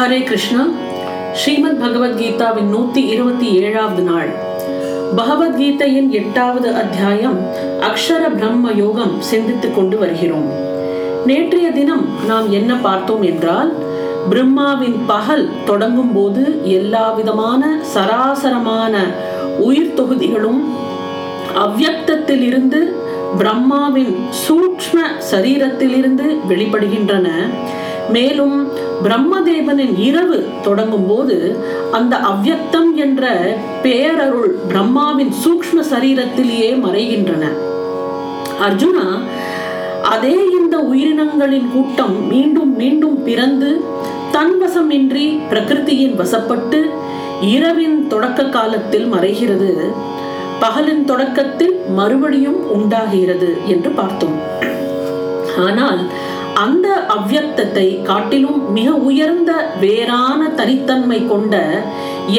ஹரே கிருஷ்ணா. ஸ்ரீமத் பகவத்கீதாவின் நூத்தி இருபத்தி ஏழாவது நாள். பகவத்கீதையின் எட்டாவது அத்தியாயம் அக்ஷர பிரம்ம யோகம் சிந்தித்துக் கொண்டு வருகிறோம். நேற்றைய தினம் நாம் என்ன பார்த்தோம் என்றால் பிரம்மாவின் பகல் தொடங்கும் போது எல்லா விதமான சராசரமான உயிர் தொகுதிகளும் அவ்யக்தத்திலிருந்து பிரம்மாவின் சூக்ம சரீரத்திலிருந்து வெளிப்படுகின்றன. மேலும் பிரம்மதேவனின் இரவு தொடங்கும் போது அந்த அவ்யக்தம் என்ற பேரருள் பிரம்மாவின் சூக்ஷ்ம சரீரத்திலேயே மறைகின்றன. அர்ஜுனா அதே இந்த உயிரினங்களின் கூட்டம் மீண்டும் மீண்டும் பிறந்து தன்வசமின்றி பிரகிருதியின் வசப்பட்டு இரவின் தொடக்க காலத்தில் மறைகிறது. பகலின் தொடக்கத்தில் மறுபடியும் உண்டாகிறது என்று பார்த்தோம். ஆனால் அந்த அவ்யக்தத்தை காட்டிலும் மிக உயர்ந்த வேறான தனித்தன்மை கொண்ட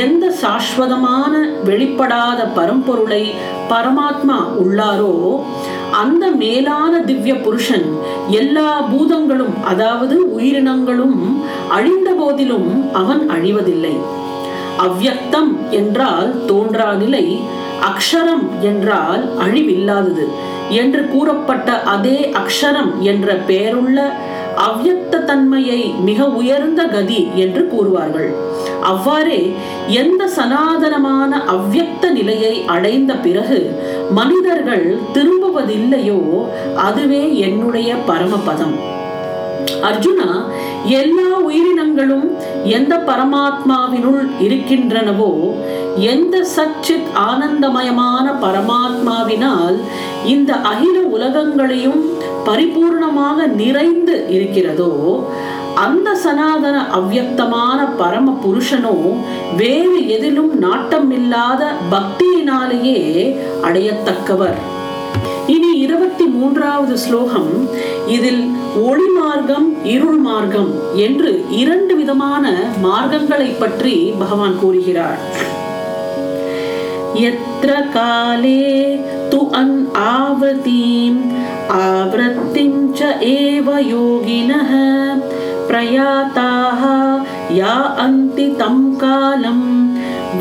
எந்த சாஸ்வதமான வெளிப்படாத பரம்பொருளை பரமாத்மா உள்ளாரோ அந்த மேலான திவ்ய புருஷன் எல்லா பூதங்களும் அதாவது உயிரினங்களும் அழிந்த போதிலும் அவன் அழிவதில்லை. அவ்யக்தம் என்றால் தோன்றா நிலை அக்ஷரம் என்றால் அழிவில்லாதது. என்று கூறப்பட்ட அதே அக்ஷரம் என்ற பெயருள்ள அவ்யக்த தன்மையை மிக உயர்ந்த கதி என்று கூறுவார்கள். அவ்வாறே எந்த சனாதனமான அவ்யக்த நிலையை அடைந்த பிறகு மனிதர்கள் திரும்புவதில்லையோ அதுவே என்னுடைய பரமபதம். அர்ஜுனா எல்லா உயிரினங்களும் எந்த பரமாத்மாவினுள் இருக்கின்றனவோ எந்த சச்சித் ஆனந்தமயமான பரமாத்மாவினால் இந்த அகில உலகங்களையும் பரிபூர்ணமாக நிறைந்து இருக்கிறதோ அந்த சனாதன அவ்யக்தமான பரம புருஷனோ வேறு எதிலும் நாட்டமில்லாத பக்தியினாலேயே அடையத்தக்கவர். இனி இருபத்தி மூன்றாவது ஸ்லோகம் இதில் ஒளி மார்க்கம் இருள் மார்க்கம் என்று இரண்டு விதமான மார்க்கங்களை பற்றி பகவான் கூறுகிறார். எத்திர காலே து அன் ஆவதீம் ஆவரத்திம் ச ஏவ யோகினः பிரயாதாக யா அந்தி தம் காலம்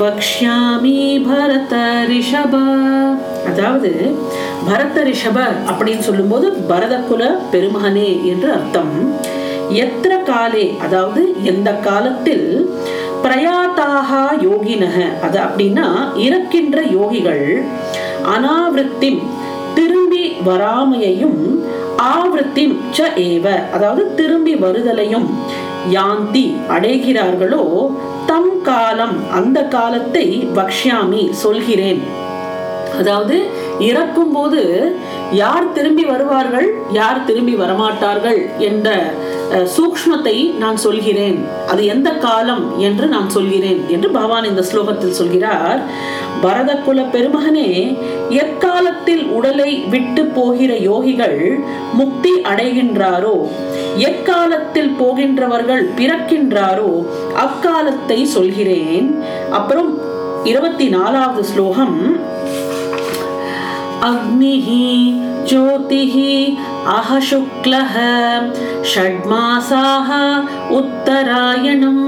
வக்ஷாமி பரத ரிஷப। அதாவது பரத ரிஷப அப்படின்னு சொல்லும்போது பரதகுல பெருமகனே என்று அர்த்தம். எத்திர காலே அதாவது எந்த காலத்தில் பிரயாத்தாக யோகினக அது அப்படின்னா இறக்கின்ற யோகிகள் அனாவிருத்தி திரும்பி வராமையையும் ஆவృத்திம் ச ஏவ அதாவது திரும்பி வருதலையும் யாந்தி அடைகிறார்களோ தம் காலம் அந்த காலத்தை வக்ஷ்யாமி சொல்கிறேன். அதாவது இறக்கும் போது யார் திரும்பி வருவார்கள் யார் திரும்பி வரமாட்டார்கள் என்ற சூக்ஷ்மத்தை நான் சொல்கிறேன். அது எந்த காலம் என்று நான் சொல்கிறேன் என்று பகவான் இந்த ஸ்லோகத்தில் சொல்கிறார். பரத குல பெருமகனே எக்காலத்தில் உடலை விட்டு போகிற யோகிகள் முக்தி அடைகின்றாரோ எக்காலத்தில் போகின்றவர்கள் பிறக்கின்றாரோ அக்காலத்தை சொல்கிறேன். அப்புறம் இருபத்தி நாலாவது ஸ்லோகம் अग्निः ज्योतिः अह शुक्लः षड्मासाः उत्तरायणं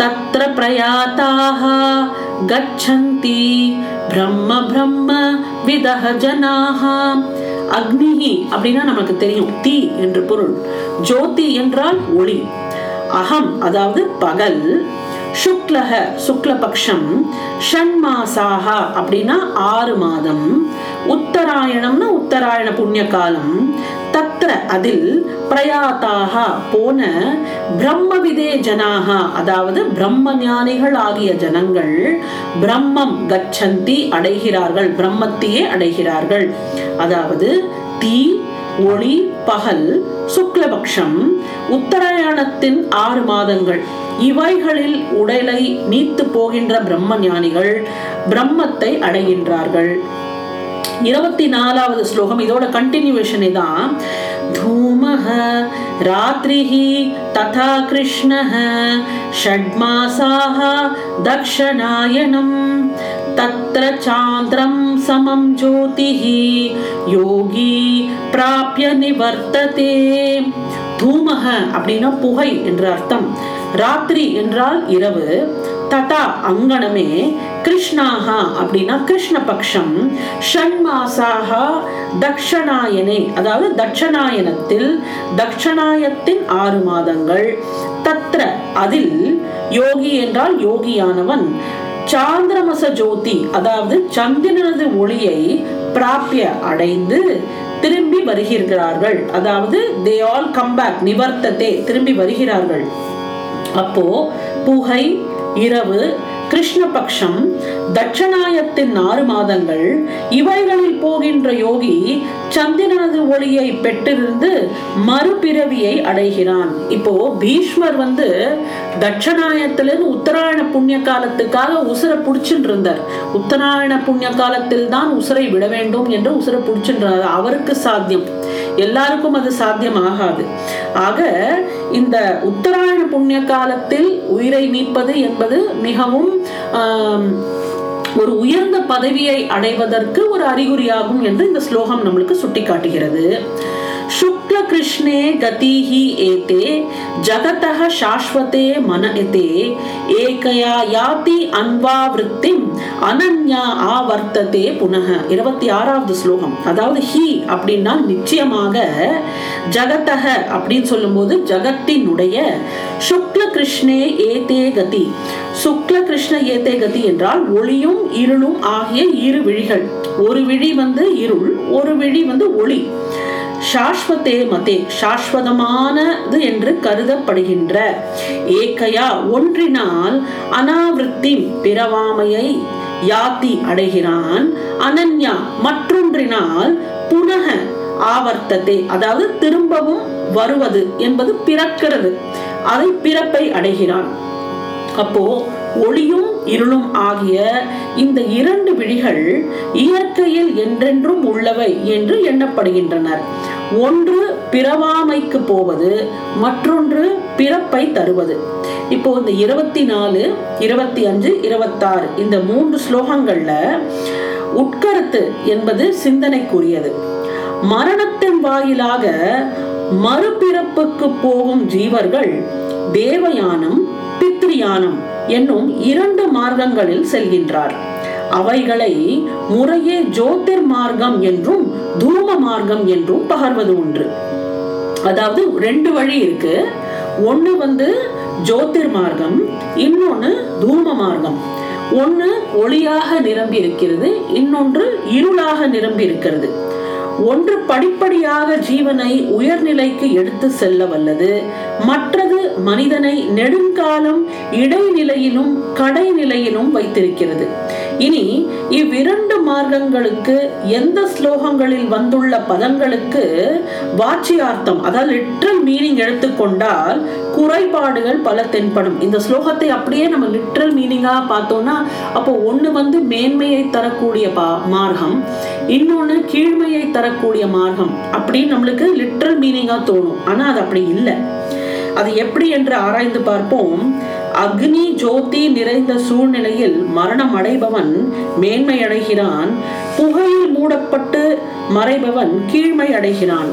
तत्र प्रयाताः गच्छन्ति பிரம்ம பிரம்ம விதக ஜனாக அக்னிஹி அப்படின்னா நமக்கு தெரியும் தீ என்று பொருள் ஜோதி என்றால் ஒளி அகம் அதாவது பகல் சுக்லக சுக்லபக்ஷம் ஷண்மாசாக அப்படின்னா ஆறு மாதம் உத்தராயணம்னா உத்தராயண புண்ணிய காலம் தத்ர அதில் பிரயாத்தாக போன பிரம்மவிதே ஜனாக அதாவது பிரம்ம ஞானிகள் ஆகிய ஜனங்கள் பிரம்மம் கச்சந்தி அடைகிறார்கள் பிரம்மத்தையே அடைகிறார்கள். அதாவது தீ ஒளி பகல் சுக்லபக்ஷம் உத்தராயணத்தின் ஆறு மாதங்கள். இவைகளில் உடலை நீத்து போகின்ற பிரம்ம ஞானிகள் பிரம்மத்தை அடைகின்றார்கள். இருபத்தி நாலாவது ஸ்லோகம் இதோட கண்டினியூவேஷனே தான் धूमः रात्रिः तथा कृष्णः षड्मासाः दक्षिणायनं तत्र चान्द्रं समं ज्योतिः योगी प्राप्य निवर्तते தூமக அப்படின்னா புகை என்ற அர்த்தம் ராத்திரி என்றால் இரவு ததா அங்கனமே கிருஷ்ணாகா அப்படின்னா கிருஷ்ண பக்ஷம். ஷண்மாசாக தக்ஷணாயனே. அதாவது தட்சணாயனத்தில் தட்சணாயத்தின் ஆறு மாதங்கள். தத்ர அதில் யோகி என்றால் யோகியானவன். சாந்திரமச ஜோதி அதாவது சந்திரனது ஒளியை பிராப்பிய அடைந்து திரும்பி வருகிறார்கள். அதாவது தே ஆல் கம் பேக் நிவர்த்தத்தே திரும்பி வருகிறார்கள். அப்போ புகை இரவு கிருஷ்ணபக்ஷம் தட்சணாயத்தின் ஆறு மாதங்கள் இவைகளில் போகின்ற யோகி சந்திரனது ஒளியை பெற்றிருந்து மறுபிறவியை அடைகிறான். இப்போ பீஷ்மர் வந்து தட்சணாயத்திலிருந்து உத்தராயண புண்ணிய காலத்துக்காக உசுரை புடிச்சுட்டு இருந்தார் உத்தராயண புண்ணிய காலத்தில் தான் உசுரை விட வேண்டும் என்று உசுரை புடிச்சுன்றார். அவருக்கு சாத்தியம். எல்லாருக்கும் அது சாத்தியம் ஆகாது ஆக இந்த உத்தராயண புண்ணிய காலத்தில் உயிரை நீப்பது என்பது மிகவும் ஒரு உயர்ந்த பதவியை அடைவதற்கு ஒரு அறிகுறியாகும் என்று இந்த ஸ்லோகம் நம்மளுக்கு சுட்டி காட்டுகிறது कृष्णे गतिः एते जगतः शाश्वते मन एते एकया யாதி அன்வாவிருத்திம் அனன்யா ஆவர்த்ததே புனக இருபத்தி ஆறாவது ஸ்லோகம் அதாவது ஹி அப்படின்னா நிச்சயமாக ஜகத்தக அப்படின்னு சொல்லும்போது ஜகத்தினுடைய சுக்ல கிருஷ்ணே ஏதே கதி சுக்ல கிருஷ்ண ஏதே கதி என்றால் ஒளியும் இருளும் ஆகிய இரு விழிகள் ஒரு விழி வந்து இருள் ஒரு விழி வந்து ஒளி சாஸ்வத்தே மதே சாஸ்வதமானது என்று கருதப்படுகின்ற ஏக்கையா ஒன்றினால் அனாவிருத்தி பிறவாமையை யாத்தி அடைகிறான். அனன்யா மற்றொன்றினால் புனக ஆவர்த்தத்தை அதாவது திரும்பவும் வருவது என்பது பிறக்கிறது அதை பிறப்பை அடைகிறான். அப்போ ஒளியும் இருளும் ஆகிய இந்த இரண்டு விழிகள் இயற்கையில் என்றென்றும் உள்ளவை என்று எண்ணப்படுகின்றனர். ஒன்று பிறவாமைக்கு போவது மற்றொன்று பிறப்பை தருவது. இப்போ இந்த இருபத்தி நாலு இருபத்தி அஞ்சு இருபத்தாறு இந்த மூன்று ஸ்லோகங்கள்ல உட்கருத்து என்பது சிந்தனைக்குரியது. மரணத்தின் வாயிலாக மறுபிறப்புக்கு போகும் ஜீவர்கள் தேவயானம் பித்ரியானம் என்னும் இரண்டு மார்க்கங்களில் செல்கின்றார். அவைகளை முறையே ஜோதிர் மார்க்கம் என்றும் தூம மார்க்கம் என்றும் பகர்வது உண்டு. அதாவது ரெண்டு வழி இருக்கு. ஒண்ணு வந்து ஜோதிர் மார்க்கம் இன்னொன்னு தூம மார்க்கம். ஒண்ணு ஒளியாக நிரம்பி இருக்கிறது இன்னொன்று இருளாக நிரம்பி இருக்கிறது. ஒன்று படிப்படியாக ஜீவனை உயர்நிலைக்கு எடுத்து செல்ல வல்லது மற்றது மனிதனை நெடுங்காலம் இடைநிலையிலும் கடைநிலையிலும் வைத்திருக்கிறது. இனி இவ்விரண்டு மார்க்கங்களுக்கு எந்த ஸ்லோகங்களில் வந்துள்ள பதங்களுக்கு வாட்சியார்த்தம் அதாவது லிட்ரல் மீனிங் எடுத்துக்கொண்டால் குறைபாடுகள் பல தென்படும். இந்த ஸ்லோகத்தை அப்படியே நம்ம லிட்ரல் மீனிங்கா பார்த்தோம்னா அப்போ ஒண்ணு வந்து மேன்மையை தரக்கூடிய பா மார்க்கம் இன்னொன்னு கீழ்மையை தரக்கூடிய மார்க்கம் அப்படின்னு நம்மளுக்கு லிட்ரல் மீனிங்கா தோணும். ஆனா அது அப்படி இல்லை. அது எப்படி என்று ஆராய்ந்து பார்ப்போம். அக்னி ஜோதி நிறைந்த சூழ்நிலையில் மரணம் அடைபவன் மேன்மை அடைகிறான் புகையில் மூடப்பட்டு மறைபவன் கீழ்மை அடைகிறான்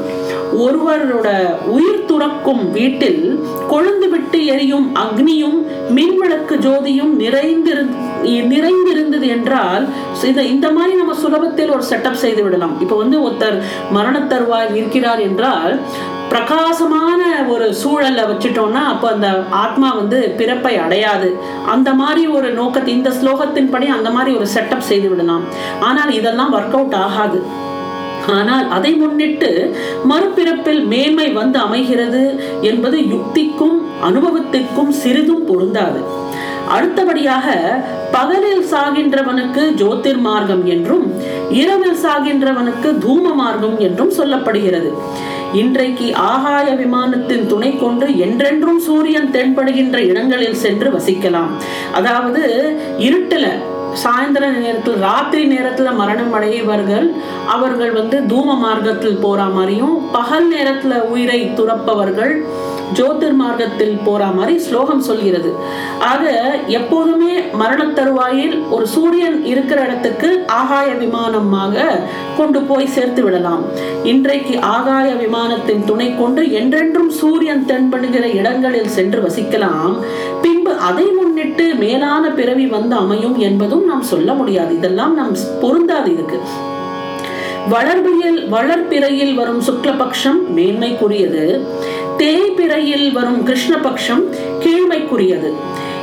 ஒருவரோட உயிர் துறக்கும் வீட்டில் கொழுந்து விட்டு எரியும் அக்னியும் மின்விளக்கு ஜோதியும் நிறைந்திரு நிறைந்திருந்தது என்றால் இத இந்த மாதிரி நம்ம சுலபத்தில் ஒரு செட்டப் செய்து விடலாம். இப்போ வந்து ஒருத்தர் மரண மரணத்தருவாய் இருக்கிறார் என்றால் பிரகாசமான ஒரு சூழல்ல வச்சுட்டோம்னா அப்போ அந்த ஆத்மா வந்து பிறப்பை அடையாது. அந்த மாதிரி ஒரு நோக்கத்தை இந்த ஸ்லோகத்தின் படி அந்த மாதிரி ஒரு செட்டப் செய்து விடலாம். ஆனால் இதெல்லாம் ஒர்க் அவுட் ஆகாது. ஆனால் அதை முன்னிட்டு மறுபிறப்பில் மேன்மை வந்து அமைகிறது என்பது யுக்திக்கும் அனுபவத்திற்கும் சிறிதும் பொருந்தாது. அடுத்தபடியாக பகலில் சாகின்றவனுக்கு ஜோதிர் மார்க்கம் என்றும் இரவில் சாகின்றவனுக்கு தூம மார்க்கம் என்றும் சொல்லப்படுகிறது. இன்றைக்கு ஆகாய விமானத்தின் துணை கொண்டு என்றென்றும் சூரியன் தென்படுகின்ற இடங்களில் சென்று வசிக்கலாம். அதாவது இருட்டுல சாயந்தர நேரத்தில் ராத்திரி நேரத்துல மரணம் அடையவர்கள் அவர்கள் வந்து தூம மார்க்கத்தில் போற மாதிரியும் பகல் நேரத்துல உயிரை துறப்பவர்கள் ஜோதிர் மார்க்கத்தில் போற மாதிரி ஸ்லோகம் சொல்கிறது. ஆக எப்போதுமே மரண தருவாயில் ஒரு சூரியன் இருக்கிற இடத்துக்கு ஆகாய விமானமாக கொண்டு போய் சேர்த்து விடலாம். இன்றைக்கு ஆகாய விமானத்தின் துணை கொண்டு என்றென்றும் சூரியன் தென்படுகிற இடங்களில் சென்று வசிக்கலாம். பின்பு அதை முன்னிட்டு மேலான பிறவி வந்து அமையும் என்பதும் நாம் சொல்ல முடியாது. இதெல்லாம் நாம் பொருந்தாது இதுக்கு. வளர்பியல் வளர்பிறையில் வரும் சுக்லபக்ஷம் மேன்மைக்குரியது. தேய்பிறையில் வரும் கிருஷ்ணபக்ஷம் கீழ்மைக்குரியது.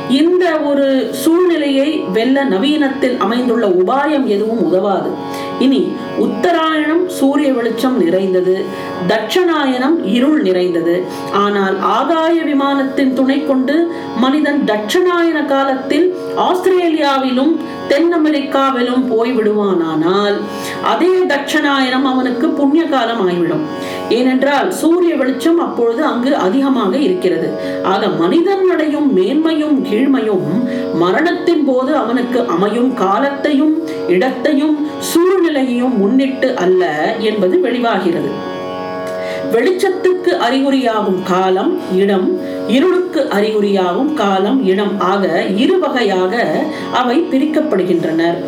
இந்த ஒரு சூழ்நிலையை வெல்ல நவீனத்தில் அமைந்துள்ள உபாயம் எதுவும் உதவாது. இனி உத்தராயணம் சூரிய வெளிச்சம் நிறைந்தது தட்சணாயனம் இருள் நிறைந்தது. ஆனால் ஆகாய விமானத்தின் துணை கொண்டு மனிதன் தட்சணாயன காலத்தில் ஆஸ்திரேலியாவிலும் தென் அமெரிக்காவிலும் போய் விடுவானானால் அதே தட்சணாயனம் அவனுக்கு புண்ணிய காலம் ஆகிவிடும் ஏனென்றால் சூரிய வெளிச்சம் அப்பொழுது அங்கு அதிகமாக இருக்கிறது. ஆக மனிதன் அடையும் மேன்மையும் கீழ்மையும் மரணத்தின் போது அவனுக்கு அமையும் காலத்தையும் இடத்தையும் சூழ்நிலையையும் முன்னிட்டு அல்ல என்பது வெளிவாகிறது. வெளிச்சத்துக்கு அறிகுறியாகும் காலம் இடம் இருளுக்கு அறிகுறியாகும் காலம் இடம் ஆக இரு வகையாக அவை பிரிக்கப்படுகின்றனர்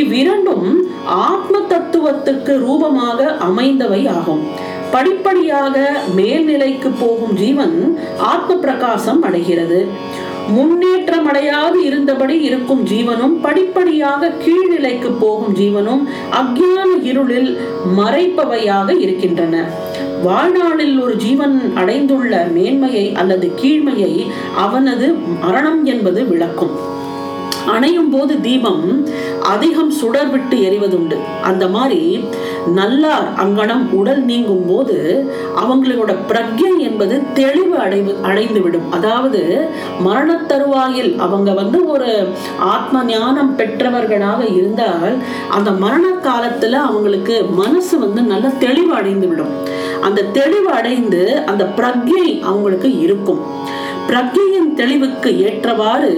இவ்விரண்டும் ஆத்ம தத்துவத்துக்கு ரூபமாக அமைந்தவை ஆகும். படிப்படியாக மேல்நிலைக்கு போகும் ஜீவன் ஆத்ம பிரகாசம் அடைகிறது. முன்னேற்றம் அடையாது இருந்தபடி இருக்கும் ஜீவனும் படிப்படியாக கீழ்நிலைக்கு போகும் ஜீவனும் அக்ஞான இருளில் மறைப்பவையாக இருக்கின்றன. வாழ்நாளில் ஒரு ஜீவன் அடைந்துள்ள மேன்மையை அல்லது கீழ்மையை அவனது மரணம் என்பது விளக்கும். அணையும் போது தீபம் அதிகம் சுடர் விட்டு எரிவதுண்டு. அந்த மாதிரி நல்லார் அங்கனம் உடல் நீங்கும் போது அவங்களோட பிரக்ஞை என்பது தெளிவு அடைவு அடைந்து விடும் அதாவது மரண தருவாயில் அவங்க வந்து ஒரு ஆத்ம ஞானம் பெற்றவர்களாக இருந்தால் அந்த மரண காலத்துல அவங்களுக்கு மனசு வந்து நல்ல தெளிவு அடைந்து விடும் அந்த தெளிவு அடைந்து அந்த பிரக்ஞை அவங்களுக்கு இருக்கும். பிரக்ஞையின் தெளிவுக்கு ஏற்றவாறு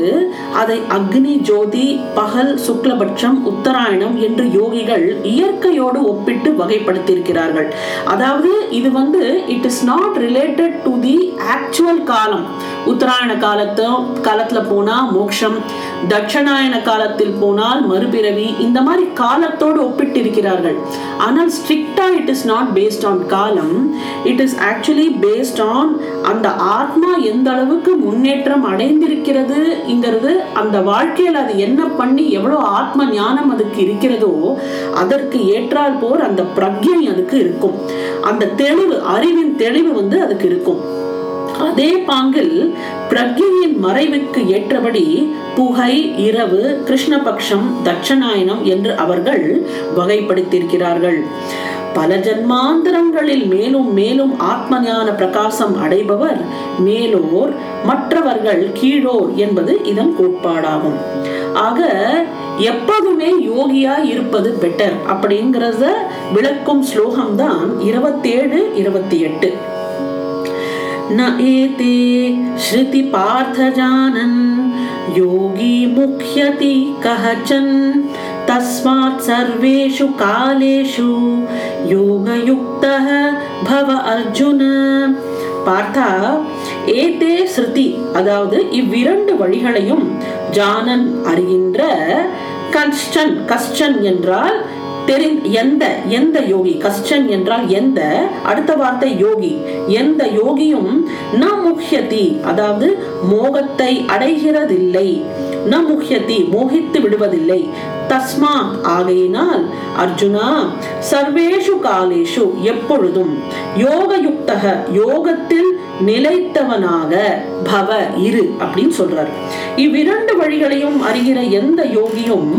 அதை அக்னி ஜோதி பகல் சுக்லபட்சம் உத்தராயணம் என்று யோகிகள் இயற்கையோடு ஒப்பிட்டு வகைப்படுத்தியிருக்கிறார்கள். அதாவது இது வந்து it is not related to the actual காலம். உத்தராயண காலத்து காலத்துல போனா மோட்சம் தட்சணாயன காலத்தில் போனால் மறுபிறவி இந்த மாதிரி காலத்தோடு ஒப்பிட்டு இருக்கிறார்கள் ஆனால் ஸ்ட்ரிக்டா it is not based on காலம். It is actually based on அந்த ஆத்மா எந்த அளவுக்கு முன்னேற்றம் அடைந்திருக்கிறதுங்கிறது அந்த வாழ்க்கையில் அது என்ன பண்ணி எவ்வளவு ஆத்ம ஞானம் அதுக்கு இருக்கிறதோ அதற்கு ஏற்றால் போர் அந்த பிரக்ஞை அதுக்கு இருக்கும். அந்த தெளிவு அறிவின் தெளிவு வந்து அதுக்கு இருக்கும். அதே பாங்கில் பிரக்ஞையின் மறைவுக்கு ஏற்றபடி புகை இரவு கிருஷ்ணபக்ஷம் தட்சணாயனம் என்று அவர்கள் வகைப்படுத்தியிருக்கிறார்கள். பல ஜன்மாந்தரங்களில் மேலும் மேலும் ஆத்ம ஞான பிரகாசம் அடைபவர் மேலோர் மற்றவர்கள் கீழோர் என்பது இதன் கோட்பாடாகும். ஆக எப்போதுமே யோகியா இருப்பது பெட்டர் அப்படிங்கிறத விளக்கும் ஸ்லோகம் தான் இருபத்தேழு இருபத்தி எட்டு. न एते श्रुति पार्थ जानन् योगी मुह्यति कहचन् तस्मात् सर्वेषु कालेषु योगयुक्तः भव अर्जुन பார்த்தா ஏதே ஸ்ருதி அதாவது இவ்விரண்டு வழிகளையும் ஜானன் அறிகின்ற கஷ்டன் கஷ்டன் என்றால் தெரி எந்த எந்த யோகி? கஷ்டன் என்றால் எந்த? அடுத்த வார்த்தை யோகி. எந்த யோகியும் ந முக்கியதி அதாவது மோகத்தை அடைகிறதில்லை. ந முக்கியதி மோகித்து விடுவதில்லை. தஸ்மா ஆகையினால் அர்ஜுனா சர்வேஷு காலேஷு எப்பொழுதும் யோக யுக்தக யோகத்தில் நிலைத்தவனாக பவ இரு அப்படின்னு சொல்றாரு. இவ்விரண்டு வழிகளையும் அறிகிற எந்த யோகியும்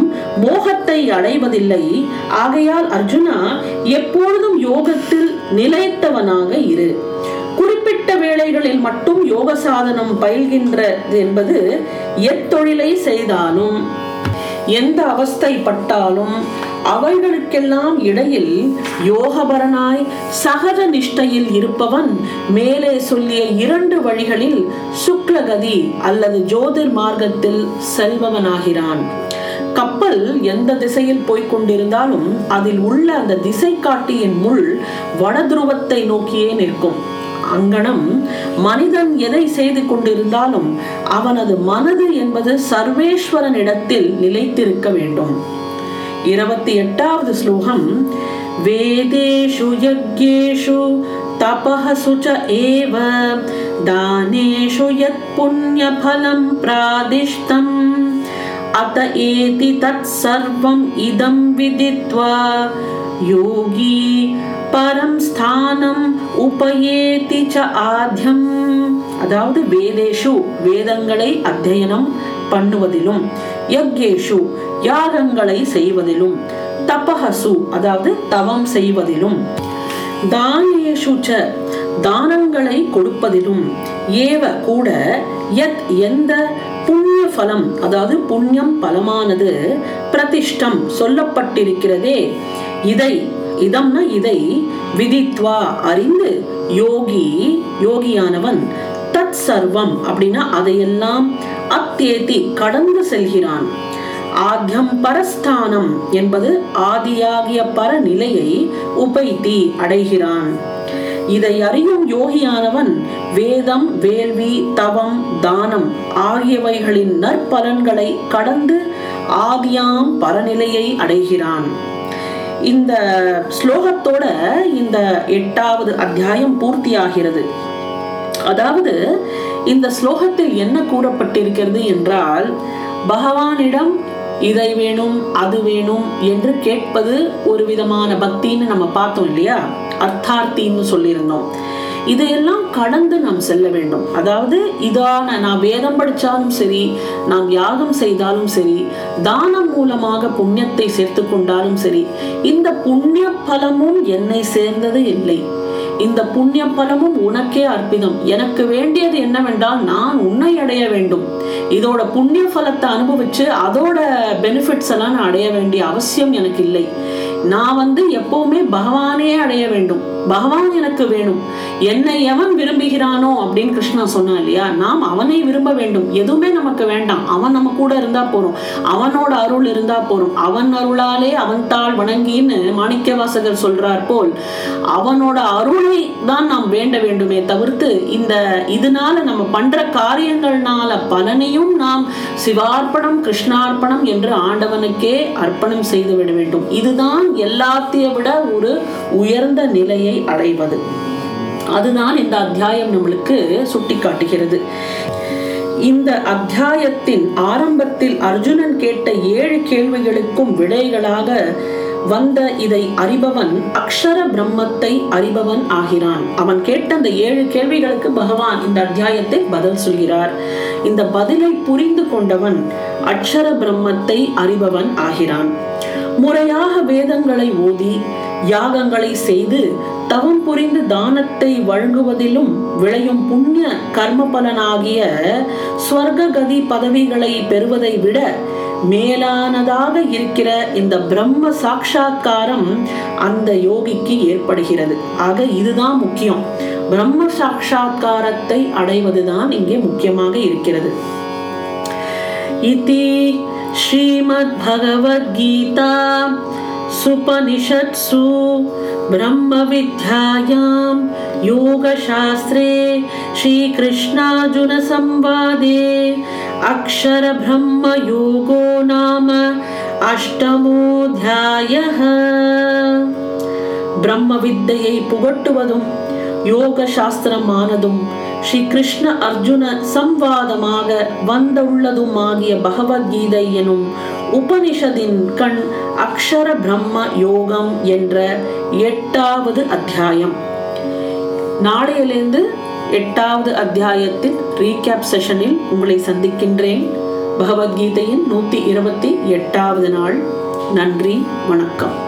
மோகத்தை அடைவதில்லை. ஆகையால் அர்ஜுனா எப்பொழுதும் யோகத்தில் நிலைத்தவனாக இரு. குறிப்பிட்ட வேளைகளில் மட்டும் யோக சாதனம் பயில்கின்றது என்பது எத்தொழிலை செய்தாலும் எந்த அவஸ்தைப்பட்டாலும் அவைகளுக்கெல்லாம் இடையில் யோகபரனாய் சகஜ நிஷ்டையில் இருப்பவன் மேலே சொல்லிய இரண்டு வழிகளில் சுக்லகதி அல்லது ஜோதிர் மார்க்கத்தில் செல்பவனாகிறான். கப்பல் எந்த திசையில் போய்க் கொண்டிருந்தாலும் அதில் உள்ள அந்த திசை காட்டியின் முள் வடதுருவத்தை நோக்கியே நிற்கும். அங்கனம் மனிதன் எதை செய்து கொண்டிருந்தாலும் அவனது மனது என்பது சர்வேஸ்வரனிடத்தில் நிலைத்திருக்க வேண்டும். இருபத்தி எட்டாவது ஸ்லோகம். வேதேஷு யஜ்யேஷு தபஹசு ச ஏவ. தானேஷு யத் புண்ணிய புண்ணியஃலம் பிராதிஷ்டம். அத ஏதி தத் சர்வம் இதம் விதித்வா. யோகி பரம் ஸ்தானம் உபயேதி ச ஆத்யம். அதாவது வேதேஷு வேதங்களை அத்தியனம் பண்ணுவதிலும் யக்யேஷு யாகங்களை செய்வதிலும் தபஹசு அதாவது தவம் செய்வதிலும் தானேஷு ச தானங்களை கொடுப்பதிலும் ஏவ கூட யத் எந்த புண்ணிய பலம் அதாவது புண்ணியம் பலமானது பிரதிஷ்டம் சொல்லப்பட்டிருக்கிறதே இதை இதம்னா இதை விதித்வா அறிந்து யோகி யோகியானவன் தத் சர்வம் அப்படின்னா அதையெல்லாம் அத்தேதி கடந்து செல்கிறான். ஆத்யம் பரஸ்தானம் என்பது ஆதியாகிய பரநிலையை உபைத்தி அடைகிறான். இதை அறியும் யோகியானவன் வேதம் வேள்வி தவம் தானம் ஆகியவைகளின் நற்பலன்களை கடந்து ஆதியாம் பரநிலையை அடைகிறான். இந்த ஸ்லோகத்தோட இந்த எட்டாவது அத்தியாயம் பூர்த்தியாகிறது. அதாவது இந்த ஸ்லோகத்தில் என்ன கூறப்பட்டிருக்கிறது என்றால் பகவானிடம் இதை வேணும் அது வேணும் என்று கேட்பது ஒரு விதமான பக்தின்னு நம்ம பார்த்தோம் இல்லையா? அர்த்தார்த்தின்னு சொல்லியிருந்தோம். இதையெல்லாம் கடந்து நாம் செல்ல வேண்டும். அதாவது இதான நான் வேதம் படித்தாலும் சரி நாம் யாகம் செய்தாலும் சரி தானம் மூலமாக புண்ணியத்தை சேர்த்து கொண்டாலும் சரி இந்த புண்ணிய பலமும் என்னை சேர்ந்தது இல்லை. இந்த புண்ணிய பலமும் உனக்கே அற்பிதம் எனக்கு வேண்டியது என்னவென்றால் நான் உன்னை அடைய வேண்டும். இதோட புண்ணிய பலத்தை அனுபவிச்சு அதோட பெனிஃபிட்ஸ் எல்லாம் நான் அடைய வேண்டிய அவசியம் எனக்கு இல்லை. நான் வந்து எப்பவுமே பகவானே அடைய வேண்டும். பகவான் எனக்கு வேணும். என்னை எவன் விரும்புகிறானோ அப்படின்னு கிருஷ்ணா சொன்னா இல்லையா? நாம் அவனை விரும்ப வேண்டும். எதுவுமே நமக்கு வேண்டாம். அவன் நம்ம கூட இருந்தா போறோம். அவனோட அருள் இருந்தா போறோம். அவன் அருளாலே அவன் தாள் வணங்கின்னு மாணிக்க வாசகர் சொல்றார் போல் அவனோட அருளை தான் நாம் வேண்ட வேண்டுமே தவிர்த்து இந்த இதனால நம்ம பண்ற காரியங்கள்னால பலனையும் நாம் சிவார்ப்பணம் கிருஷ்ணார்ப்பணம் என்று ஆண்டவனுக்கே அர்ப்பணம் செய்து விட வேண்டும். இதுதான் எல்லாத்தையும் விட ஒரு உயர்ந்த நிலையை அடைவது. அதுதான் இந்த அத்தியாயம் நம்மளுக்கு சுட்டி காட்டுகிறது இந்த அத்தியாயத்தின் ஆரம்பத்தில் அர்ஜுனன் கேட்ட ஏழு கேள்விகளுக்கும் விடைகளாக வந்த இதை அறிபவன் அக்ஷர பிரம்மத்தை அறிபவன் ஆகிறான். அவன் கேட்ட அந்த ஏழு கேள்விகளுக்கு பகவான் இந்த அத்தியாயத்தை பதில் சொல்கிறார். இந்த பதிலை புரிந்து கொண்டவன் அக்ஷர பிரம்மத்தை அறிபவன் ஆகிறான். முறையாக வேதங்களை ஓதி யாகங்களை செய்து தவம் புரிந்து தானத்தை வழங்குவதிலும் விளையும் புண்ணிய கர்ம பலனாகிய ஸ்வர்ககதி பதவிகளை பெறுவதை விட மேலானதாக இருக்கிற இந்த பிரம்ம சாட்சா்காரம் அந்த யோகிக்கு ஏற்படுகிறது. ஆக இதுதான் முக்கியம். பிரம்ம சாட்சா்காரத்தை அடைவதுதான் இங்கே முக்கியமாக இருக்கிறது. இதி ஸ்ரீமத் பகவத்கீதா சுபனிஷத்சு பிரம்ம வித்யாயாம் योगशास्त्रे श्रीकृष्णार्जुनसंवादे अक्षरब्रह्मयोगो नाम अष्टमोऽध्यायः பிரம்மவித்தையை புகட்டுவதும் யோக சாஸ்திரமானதும் ஸ்ரீ கிருஷ்ண அர்ஜுன சம்வாதமாக வந்துள்ளதுமாகிய பகவத்கீதை எனும் உபனிஷதின் கண் அக்ஷர பிரம்ம யோகம் என்ற எட்டாவது அத்தியாயம் நாளையிலிருந்து எட்டாவது அத்தியாயத்தின் ரீகேப் செஷனில் உங்களை சந்திக்கின்றேன். பகவத்கீதையின் நூற்றி இருபத்தி எட்டாவது நாள். நன்றி வணக்கம்.